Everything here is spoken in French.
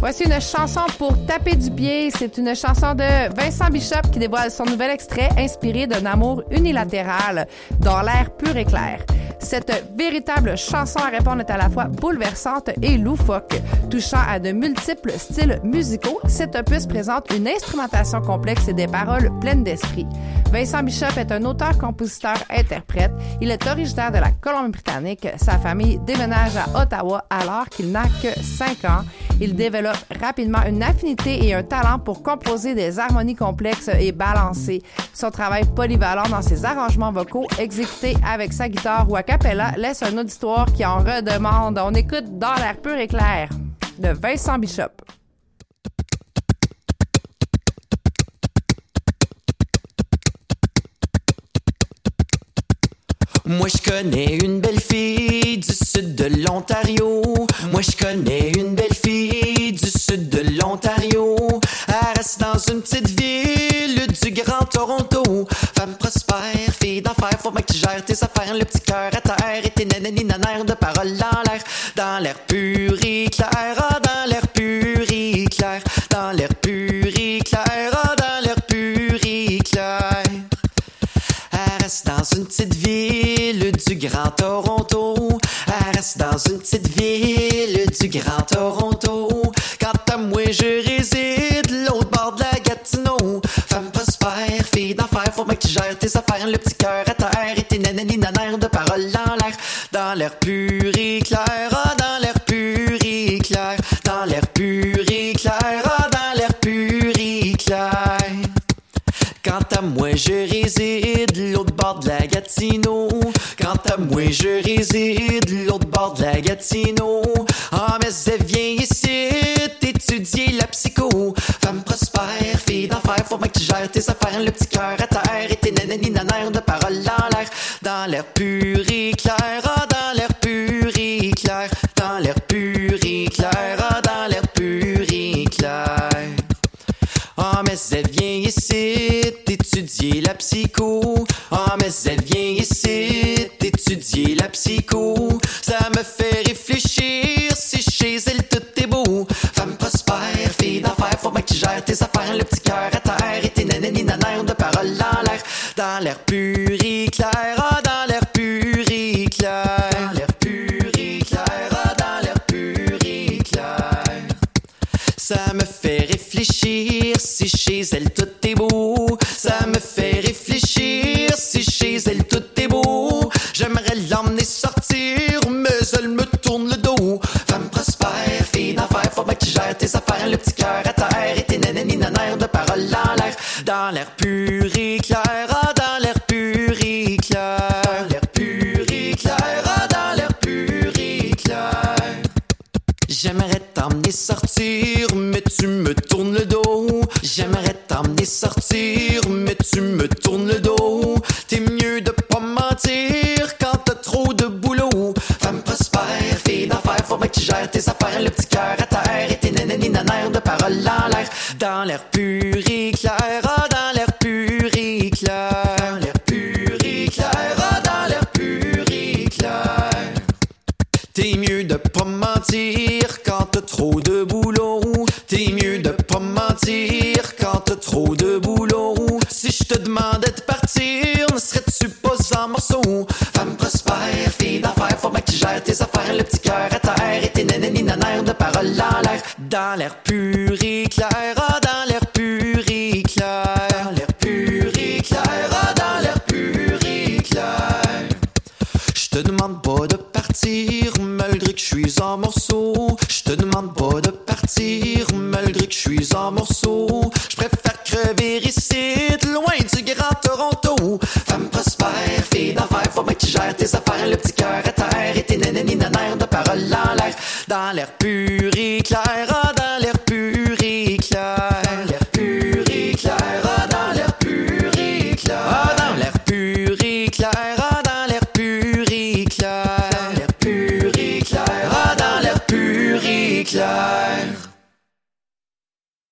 Voici une chanson pour taper du pied. C'est une chanson de Vincent Bishop qui dévoile son nouvel extrait inspiré d'un amour unilatéral dans l'air pur et clair. Cette véritable chanson à répondre est à la fois bouleversante et loufoque. Touchant à de multiples styles musicaux, cet opus présente une instrumentation complexe et des paroles pleines d'esprit. Vincent Bishop est un auteur, compositeur, interprète. Il est originaire de la Colombie-Britannique. Sa famille déménage à Ottawa alors qu'il n'a que 5 ans. Il développe rapidement une affinité et un talent pour composer des harmonies complexes et balancées. Son travail polyvalent dans ses arrangements vocaux exécutés avec sa guitare ou à capella laisse un auditoire qui en redemande. On écoute Dans l'air pur et clair de Vincent Bishop. Moi je connais une belle fille du sud de l'Ontario. Moi je connais une belle fille du sud de l'Ontario. Elle reste dans une petite ville du Grand Toronto. Femme prospère, fille d'affaires, faut que tu gères tes affaires, le petit cœur à terre et tes nanani nanères de paroles dans l'air, dans l'air pur et clair, ah, dans l'air pur et clair, dans l'air pur et clair, ah, dans l'air pur et clair. Elle reste dans une petite ville du Grand Toronto. Elle reste dans une petite ville du Grand Toronto. Quant à moi, je réside l'autre bord de la Gatineau. Femme prospère, fille d'affaires, faut bien que tu gères tes affaires, le petit cœur à terre et tes nanani nanères de paroles dans l'air, dans l'air pur et clair, ah, dans l'air pur et clair, dans l'air pur et clair, ah, dans l'air pur et clair. Quant à moi, je réside l'autre bord de la Gatineau. Quant à moi, je réside l'autre bord de la Gatineau. Ah, mais elle vient ici étudier la psycho. Femme prospère, fille d'affaires, faut bien que tu gères tes affaires, le petit cœur à terre et tes nanani nanères de paroles dans l'air, dans l'air pur et clair, ah, dans l'air pur et clair, dans l'air pur et clair, ah, dans l'air pur et clair. Ah, mais elle vient ici étudier la psycho. Ah, mais elle vient ici la psycho. Ça me fait réfléchir si chez elle tout est beau. Femme prospère, fille d'affaires, faut que tu tes affaires, le petit cœur à terre et tes nanani de paroles dans l'air, dans clair. Ah, dans clair. Dans l'air pur et clair. Ah, dans l'air pur et clair. Ça me fait réfléchir si chez elle tout gères tes affaires, le petit cœur à terre et tes nanani nanères de paroles dans l'air, dans l'air pur et clair, ah, dans l'air pur et clair. Dans l'air pur et clair, ah, dans l'air pur et clair. J'aimerais t'emmener sortir, mais tu me tournes le dos. J'aimerais t'emmener sortir, mais tu me tournes le dos. T'es mieux de pas mentir quand t'as trop de boulot. Femme prospère, fille d'affaires, faut bien que tu gères tes affaires, le petit cœur à dans l'air pur et clair, ah, dans l'air pur et clair. Dans l'air pur et clair, ah, dans l'air pur et clair. T'es mieux de pas mentir quand t'as trop de boulot. T'es mieux de pas mentir quand t'as trop de boulot. Si je te demandais de partir, ne serais-tu pas en morceaux? Femme prospère, fille d'affaires, faut que tu gères tes affaires, le petit cœur à terre et tes nanani nanères de paroles dans l'air, dans l'air pur et clair, partir malgré que je suis en morceaux. Je te demande pas de partir malgré que je suis en morceaux. Je préfère crever ici, loin du grand Toronto. Femme prospère, fille d'affaires, faut bien que tu gères tes affaires, le petit cœur à terre et tes nanani nanères de paroles en l'air. Dans l'air pur et clair, ah, dans l'air pur et clair. Dans l'air pur et clair, ah, dans l'air pur et clair. Ah, dans l'air pur et clair. shine.